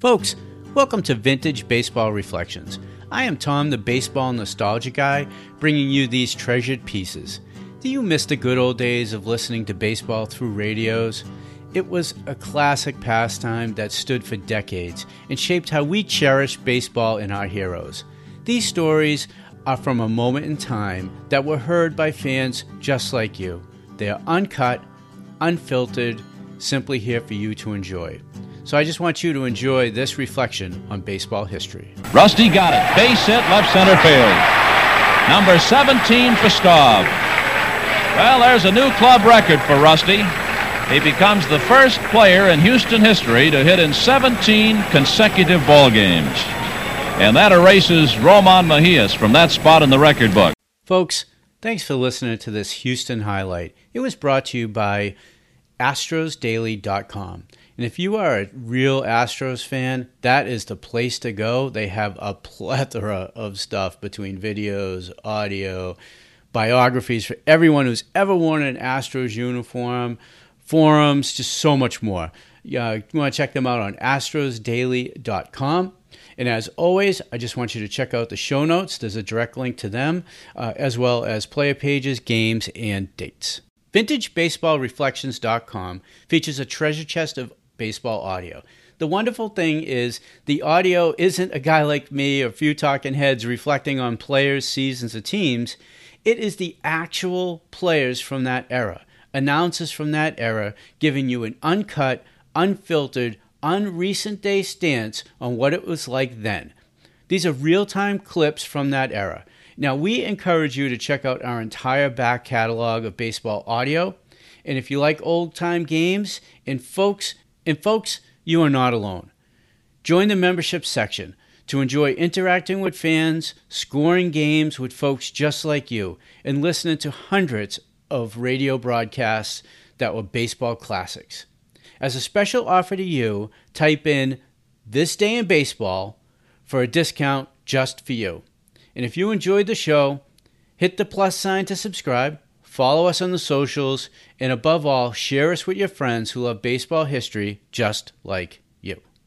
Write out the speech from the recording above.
Folks, welcome to Vintage Baseball Reflections. I am Tom, the baseball nostalgia guy, bringing you these treasured pieces. Do you miss the good old days of listening to baseball through radios? It was a classic pastime that stood for decades and shaped how we cherish baseball and our heroes. These stories are from a moment in time that were heard by fans just like you. They are uncut, unfiltered, simply here for you to enjoy. So I just want you to enjoy this reflection on baseball history. Rusty got it. Base hit, left center field. Number 17 for Staub. Well, there's a new club record for Rusty. He becomes the first player in Houston history to hit in 17 consecutive ball games. And that erases Roman Mejias from that spot in the record book. Folks, thanks for listening to this Houston highlight. It was brought to you by AstrosDaily.com. And if you are a real Astros fan, that is the place to go. They have a plethora of stuff between videos, audio, biographies for everyone who's ever worn an Astros uniform, forums, just so much more. Uh, you want to check them out on astrosdaily.com. And as always, I just want you to check out the show notes. There's a direct link to them, uh, as well as player pages, games, and dates. VintageBaseballReflections.com features a treasure chest of baseball audio. The wonderful thing is the audio isn't a guy like me or a few talking heads reflecting on players, seasons, or teams. It is the actual players from that era, announcers from that era, giving you an uncut, unfiltered, unrecent day stance on what it was like then. These are real time clips from that era. Now, we encourage you to check out our entire back catalog of baseball audio. And if you like old time games, and folks, and folks, you are not alone. Join the membership section to enjoy interacting with fans, scoring games with folks just like you, and listening to hundreds of radio broadcasts that were baseball classics. As a special offer to you, type in This Day in Baseball for a discount just for you. And if you enjoyed the show, hit the plus sign to subscribe Follow us on the socials, and above all, share us with your friends who love baseball history just like